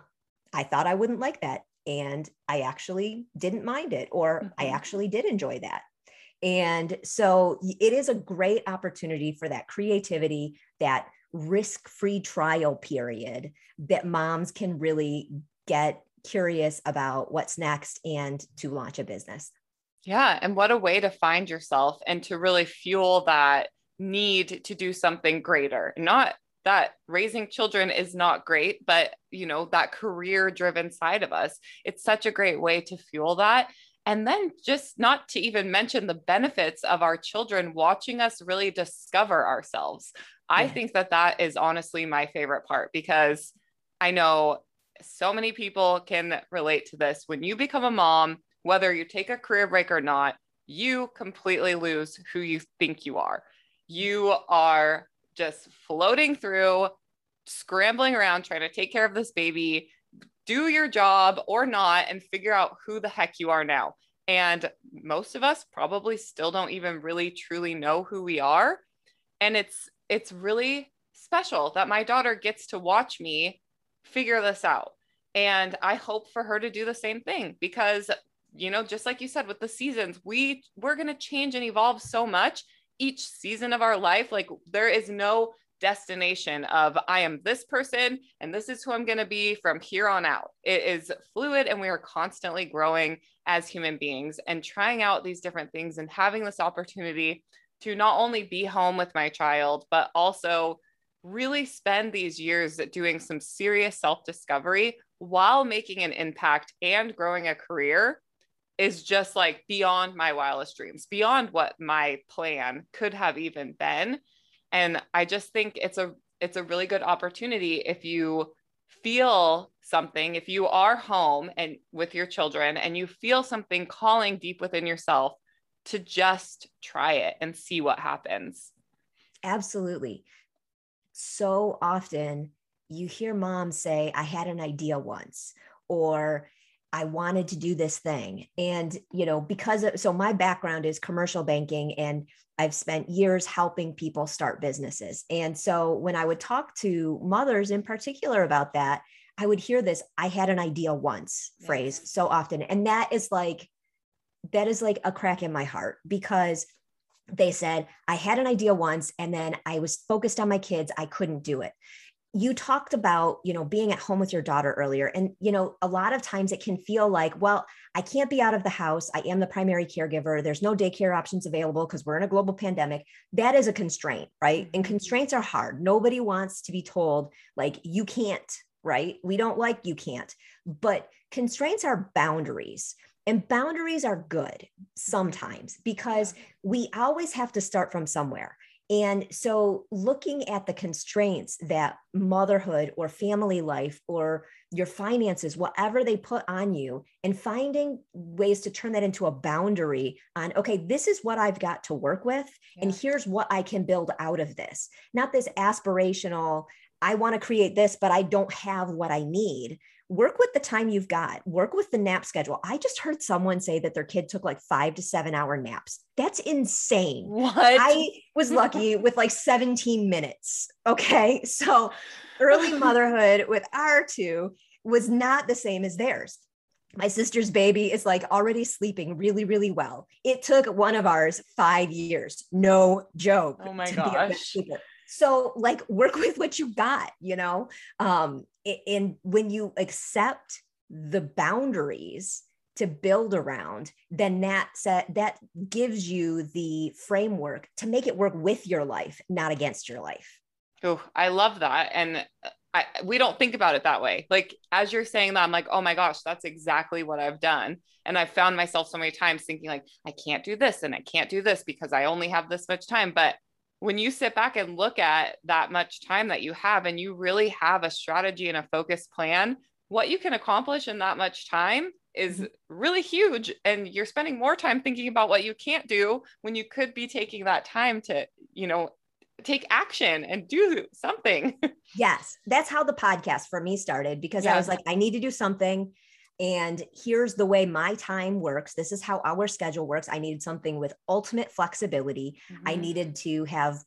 B: I thought I wouldn't like that and I actually didn't mind it, or mm-hmm. I actually did enjoy that. And so it is a great opportunity for that creativity, that risk free trial period that moms can really get curious about what's next and to launch a business.
A: Yeah. And what a way to find yourself and to really fuel that need to do something greater, not that raising children is not great, but you know, that career driven side of us, it's such a great way to fuel that. And then just not to even mention the benefits of our children watching us really discover ourselves. I think that that is honestly my favorite part because I know so many people can relate to this. When you become a mom, whether you take a career break or not, you completely lose who you think you are you are just floating through, scrambling around, trying to take care of this baby, do your job or not, and figure out who the heck you are now. And most of us probably still don't even really truly know who we are. And it's it's really special that my daughter gets to watch me figure this out. And I hope for her to do the same thing because you know just like you said with the seasons we we're going to change and evolve so much each season of our life like there is no destination of I am this person and this is who I'm going to be from here on out. It is fluid and we are constantly growing as human beings and trying out these different things and having this opportunity to not only be home with my child, but also really spend these years doing some serious self discovery while making an impact and growing a career is just like beyond my wildest dreams, beyond what my plan could have even been. And I just think it's a it's a really good opportunity if you feel something, if you are home and with your children and you feel something calling deep within yourself to just try it and see what happens.
B: Absolutely. So often you hear moms say, I had an idea once, or I wanted to do this thing. And, you know, because of, so my background is commercial banking and I've spent years helping people start businesses. And so when I would talk to mothers in particular about that, I would hear this I had an idea once phrase so often. And that is like, that is like a crack in my heart because they said, I had an idea once and then I was focused on my kids. I couldn't do it you talked about you know being at home with your daughter earlier and you know a lot of times it can feel like well i can't be out of the house. I am the primary caregiver. There's no daycare options available because we're in a global pandemic. That is a constraint right? And mm-hmm. constraints are hard. Nobody wants to be told like you can't right? We don't like you can't. But constraints are boundaries and boundaries are good sometimes because we always have to start from somewhere and so, looking at the constraints that motherhood or family life or your finances, whatever they put on you, and finding ways to turn that into a boundary on, okay, this is what I've got to work with, yeah. and here's what I can build out of this. Not this aspirational, I want to create this, but I don't have what I need work with the time you've got, work with the nap schedule. I just heard someone say that their kid took like five to seven hour naps. That's insane.
A: What?
B: I was lucky with like 17 minutes. Okay. (laughs) So early (laughs) motherhood with our two was not the same as theirs. My sister's baby is like already sleeping really, really well. It took one of ours five years. No joke.
A: Oh my gosh.
B: So, like, work with what you got, you know? Um, and when you accept the boundaries to build around, then that set, that gives you the framework to make it work with your life, not against your life.
A: Oh, I love that. And uh, I, we don't think about it that way. Like as you're saying that, I'm like, oh my gosh, that's exactly what I've done. And I've found myself so many times thinking like, I can't do this and I can't do this because I only have this much time. But when you sit back and look at that much time that you have and you really have a strategy and a focused plan, what you can accomplish in that much time is mm-hmm. really huge. And you're spending more time thinking about what you can't do when you could be taking that time to, you know, take action and do something. (laughs)
B: yes. That's how the podcast for me started because I was like, I need to do something and here's the way my time works. This is how our schedule works. I needed something with ultimate flexibility. Mm-hmm. i needed to have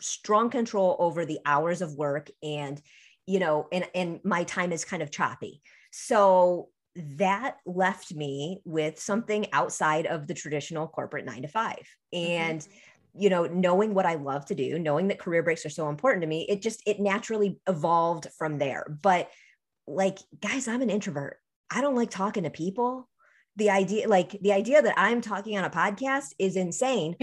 B: strong control over the hours of work and you know and and my time is kind of choppy. So that left me with something outside of the traditional corporate 9 to 5 and mm-hmm. you know knowing what i love to do knowing that career breaks are so important to me it just it naturally evolved from there. But like guys i'm an introvert I don't like talking to people. The idea, like the idea that I'm talking on a podcast is insane,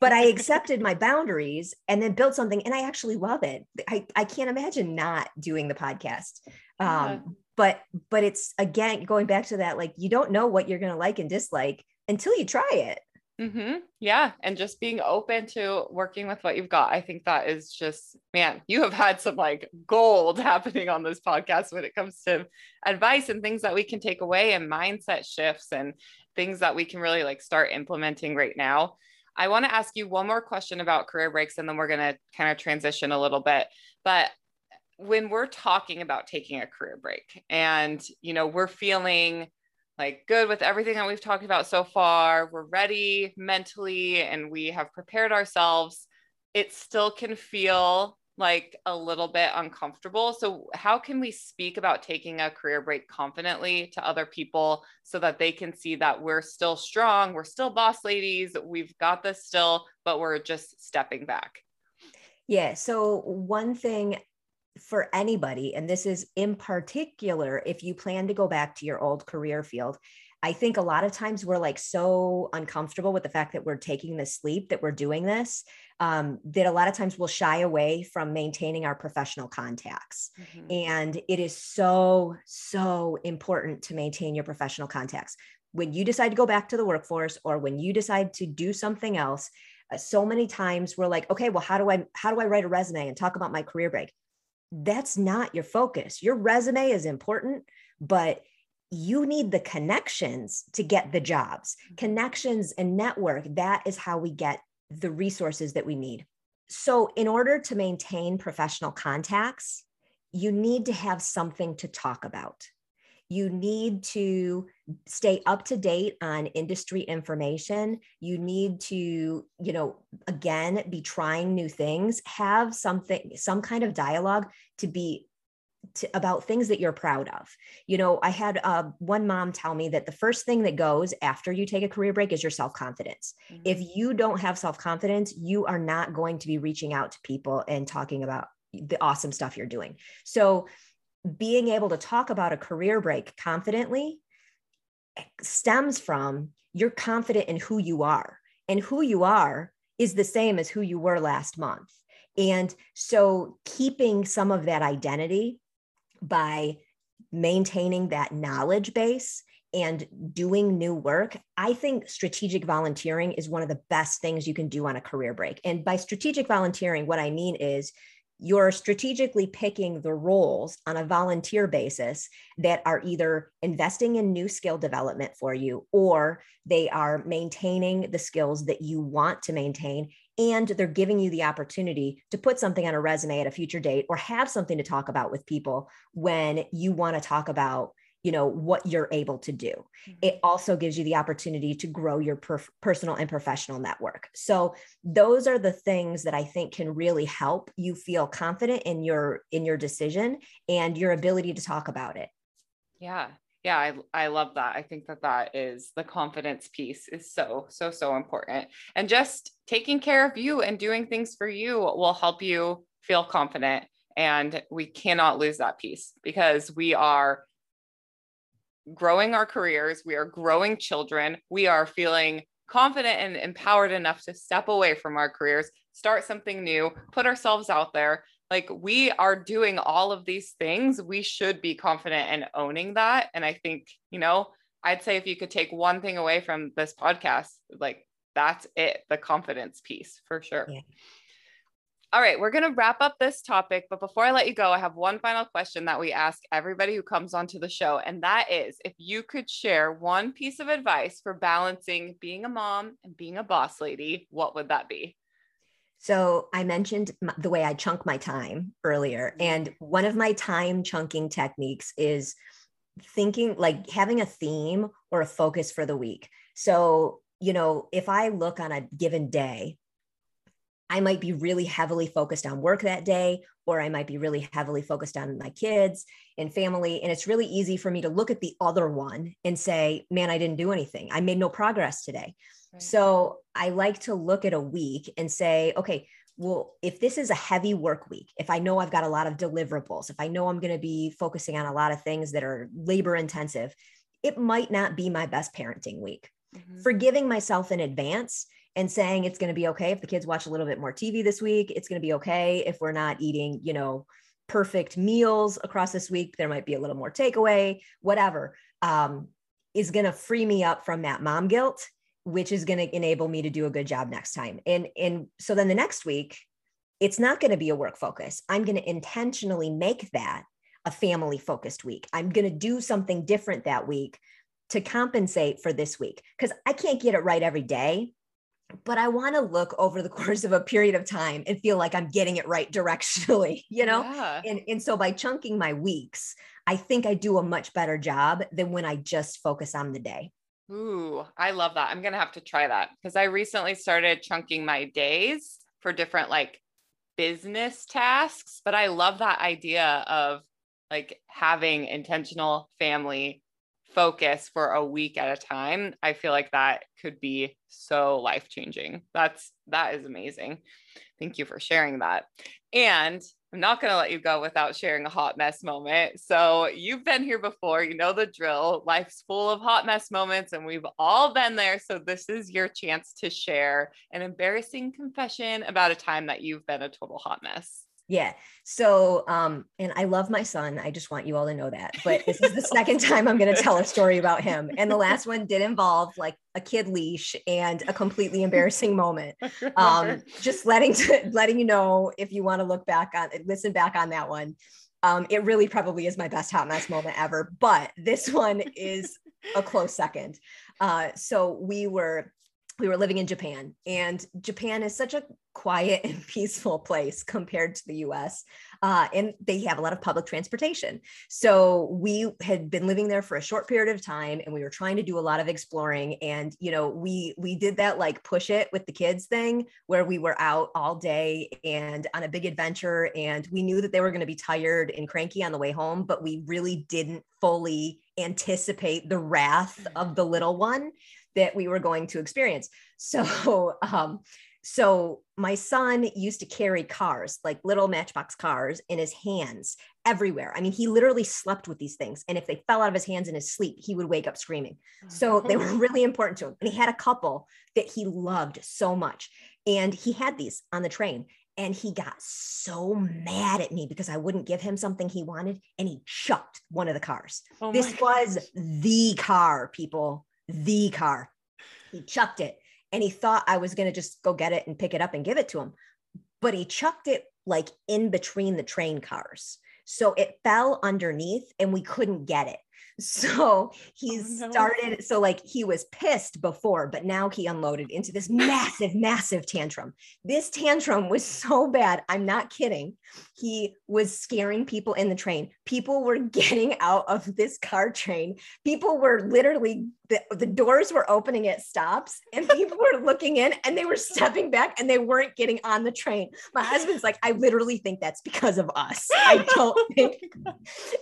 B: but I accepted my (laughs) boundaries and then built something and I actually love it. I, I can't imagine not doing the podcast. Um, yeah. but, but it's again, going back to that, like, you don't know what you're going to like and dislike until you try it.
A: Mm-hmm. Yeah. And just being open to working with what you've got. I think that is just, man, you have had some like gold (laughs) happening on this podcast when it comes to advice and things that we can take away and mindset shifts and things that we can really like start implementing right now. I want to ask you one more question about career breaks and then we're going to kind of transition a little bit. But when we're talking about taking a career break and, you know, we're feeling like good with everything that we've talked about so far, we're ready mentally and we have prepared ourselves, it still can feel like a little bit uncomfortable. So, how can we speak about taking a career break confidently to other people so that they can see that we're still strong, we're still boss ladies, we've got this still, but we're just stepping back?
B: Yeah. So, one thing for anybody, and this is in particular if you plan to go back to your old career field, I think a lot of times we're like so uncomfortable with the fact that we're taking this sleep, that we're doing this, um, that a lot of times we'll shy away from maintaining our professional contacts. Mm-hmm. And it is so, so important to maintain your professional contacts. When you decide to go back to the workforce or when you decide to do something else, uh, so many times we're like, okay, well, how do I how do I write a resume and talk about my career break? That's not your focus. Your resume is important, but you need the connections to get the jobs. Mm-hmm. Connections and network, that is how we get the resources that we need. So, in order to maintain professional contacts, you need to have something to talk about. You need to stay up to date on industry information. You need to, you know, again, be trying new things, have something, some kind of dialogue to be to, about things that you're proud of. You know, I had uh, one mom tell me that the first thing that goes after you take a career break is your self confidence. Mm-hmm. If you don't have self confidence, you are not going to be reaching out to people and talking about the awesome stuff you're doing. So, being able to talk about a career break confidently stems from you're confident in who you are, and who you are is the same as who you were last month. And so, keeping some of that identity by maintaining that knowledge base and doing new work, I think strategic volunteering is one of the best things you can do on a career break. And by strategic volunteering, what I mean is you're strategically picking the roles on a volunteer basis that are either investing in new skill development for you or they are maintaining the skills that you want to maintain and they're giving you the opportunity to put something on a resume at a future date or have something to talk about with people when you want to talk about you know what you're able to do. Mm-hmm. it also gives you the opportunity to grow your per- personal and professional network. So those are the things that i think can really help you feel confident in your in your decision and your ability to talk about it.
A: Yeah. Yeah I, I love that. I think that that is the confidence piece is so so so important. And just taking care of you and doing things for you will help you feel confident and we cannot lose that piece because we are growing our careers we are growing children we are feeling confident and empowered enough to step away from our careers start something new put ourselves out there. Like we are doing all of these things. We should be confident in owning that. And i think you know i'd say if you could take one thing away from this podcast like that's it the confidence piece for sure. Yeah. All right we're going to wrap up this topic but before i let you go i have one final question that we ask everybody who comes onto the show and that is if you could share one piece of advice for balancing being a mom and being a boss lady what would that be
B: so I mentioned the way I chunk my time earlier. Mm-hmm. And one of my time chunking techniques is thinking like having a theme or a focus for the week. So, you know, if I look on a given day, I might be really heavily focused on work that day, or I might be really heavily focused on my kids and family. And it's really easy for me to look at the other one and say, man, I didn't do anything. I made no progress today. So I like to look at a week and say, okay, well, if this is a heavy work week, if I know I've got a lot of deliverables, if I know I'm going to be focusing on a lot of things that are labor intensive, it might not be my best parenting week. Mm-hmm. Forgiving myself in advance and saying it's going to be okay if the kids watch a little bit more TV this week. It's going to be okay if we're not eating, you know, perfect meals across this week. There might be a little more takeaway, whatever, um, is going to free me up from that mom guilt which is going to enable me to do a good job next time. And and so then the next week, it's not going to be a work focus. I'm going to intentionally make that a family focused week. I'm going to do something different that week to compensate for this week because I can't get it right every day. But I want to look over the (laughs) course of a period of time and feel like I'm getting it right directionally, (laughs) you know? Yeah. And, and so by chunking my weeks, I think I do a much better job than when I just focus on the day.
A: Ooh, I love that. I'm going to have to try that because I recently started chunking my days for different like business tasks, but I love that idea of like having intentional family focus for a week at a time. I feel like that could be so life changing. That's that is amazing. Thank you for sharing that. And I'm not going to let you go without sharing a hot mess moment. So, you've been here before, you know the drill. Life's full of hot mess moments, and we've all been there. So, this is your chance to share an embarrassing confession about a time that you've been a total hot mess.
B: Yeah. So, um, and I love my son. I just want you all to know that. But this is the (laughs) second time I'm going to tell a story about him. And the last one did involve like a kid leash and a completely embarrassing moment. (laughs) Um, just letting to, letting you know if you want to look back on listen back on that one. Um, it really probably is my best hot mess moment ever, but this one is a close second. Uh, so we were we were living in Japan, and Japan is such a quiet (laughs) and peaceful place compared to the US. Uh, and they have a lot of public transportation. So we had been living there for a short period of time and we were trying to do a lot of exploring. And, you know, we, we did that like push it with the kids thing where we were out all day and on a big adventure. And we knew that they were going to be tired and cranky on the way home, but we really didn't fully anticipate the wrath of the little one that we were going to experience. So, (laughs) um, so my son used to carry cars, like little matchbox cars in his hands everywhere. I mean, he literally slept with these things. And if they fell out of his hands in his sleep, he would wake up screaming. So they were really important to him. And he had a couple that he loved so much. And he had these on the train. And he got so mad at me because I wouldn't give him something he wanted. And he chucked one of the cars. Oh this was the car, people, the car. He chucked it and he thought I was going to just go get it and pick it up and give it to him. But he chucked it like in between the train cars. So it fell underneath and we couldn't get it. (laughs) So he oh, no. started, so like he was pissed before, but now he unloaded into this massive, massive tantrum. This tantrum was so bad. I'm not kidding. He was scaring people in the train. People were (laughs) getting out of this car train. People were literally, the, the doors were opening at stops and people were (laughs) looking in and they were stepping back and they weren't getting on the train. My husband's like, I literally think that's because of us. I (laughs) don't oh think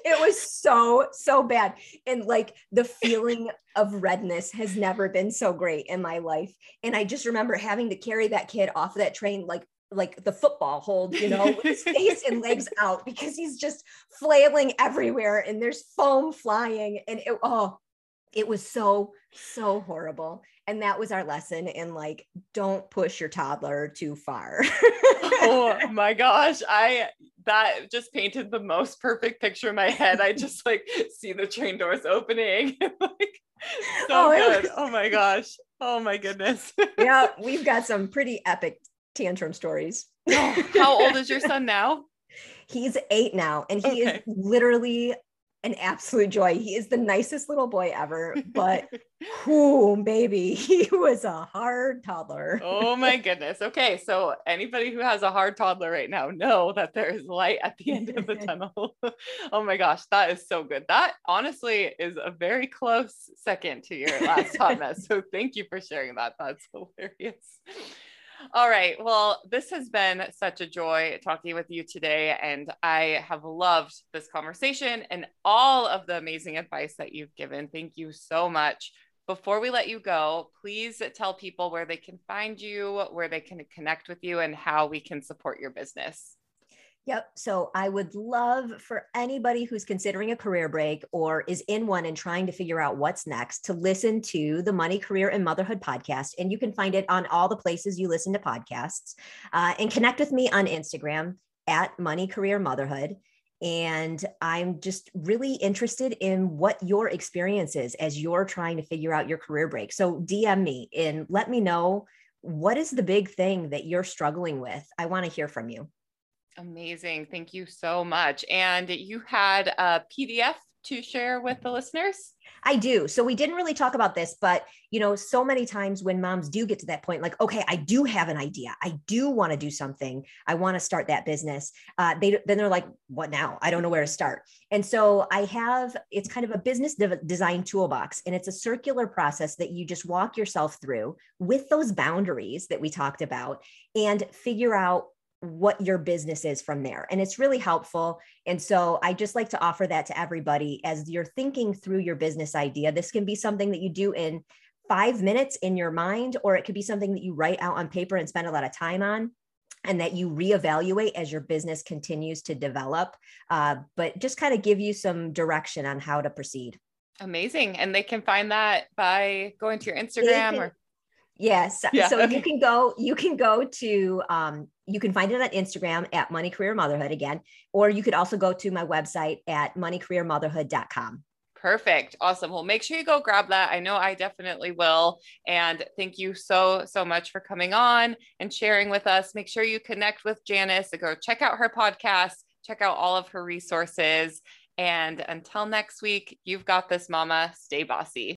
B: it was so, so bad and like the feeling of redness has never been so great in my life and i just remember having to carry that kid off of that train like like the football hold, you know, with his (laughs) face and legs out because he's just flailing everywhere and there's foam flying. And it, oh, it was so, so horrible. And that was our lesson in like, don't push your toddler too far. (laughs)
A: oh (laughs) my gosh. I, that just painted the most perfect picture in my head. I just like see the train doors opening. like, so oh, good. Was... Oh my gosh. Oh my goodness.
B: yeah, we've got some pretty epic tantrum stories. (laughs)
A: Oh, how old is your son now? (laughs)
B: He's eight now, and he okay. is literally an absolute joy. He is the nicest little boy ever, but (laughs) whoo, baby, he was a hard toddler.
A: oh my goodness. Okay, so anybody who has a hard toddler right now, know that there is light at the end of the tunnel. oh my gosh, that is so good. That honestly is a very close second to your last hot mess. So thank you for sharing that. That's hilarious. All right. Well, this has been such a joy talking with you today. And I have loved this conversation and all of the amazing advice that you've given. Thank you so much. Before we let you go, please tell people where they can find you, where they can connect with you, and how we can support your business.
B: Yep. So I would love for anybody who's considering a career break or is in one and trying to figure out what's next to listen to the Money, Career, and Motherhood podcast. And you can find it on all the places you listen to podcasts uh, and connect with me on Instagram at Money, Career, Motherhood. And I'm just really interested in what your experience is as you're trying to figure out your career break. So DM me and let me know what is the big thing that you're struggling with. I want to hear from you.
A: Amazing. Thank you so much. And you had a PDF to share with the listeners?
B: I do. So we didn't really talk about this, but you know, so many times when moms do get to that point, like, okay, I do have an idea. I do want to do something. I want to start that business. Uh, they then they're like, what now? I don't know where to start. And so I have it's kind of a business de- design toolbox, and it's a circular process that you just walk yourself through with those boundaries that we talked about, and figure out what your business is from there. And it's really helpful. And so I just like to offer that to everybody as you're thinking through your business idea. This can be something that you do in five minutes in your mind, or it could be something that you write out on paper and spend a lot of time on. And that you reevaluate as your business continues to develop, uh, but just kind of give you some direction on how to proceed.
A: Amazing. And they can find that by going to your Instagram or
B: Yes. Yeah, so okay. you can go, you can go to, um, you can find it on Instagram at Money Career Motherhood again, or you could also go to my website at moneycareermotherhood.com.
A: Perfect. Awesome. Well, make sure you go grab that. I know I definitely will. And thank you so, so much for coming on and sharing with us. Make sure you connect with Janice and go check out her podcast, check out all of her resources. And until next week, you've got this, mama. Stay bossy.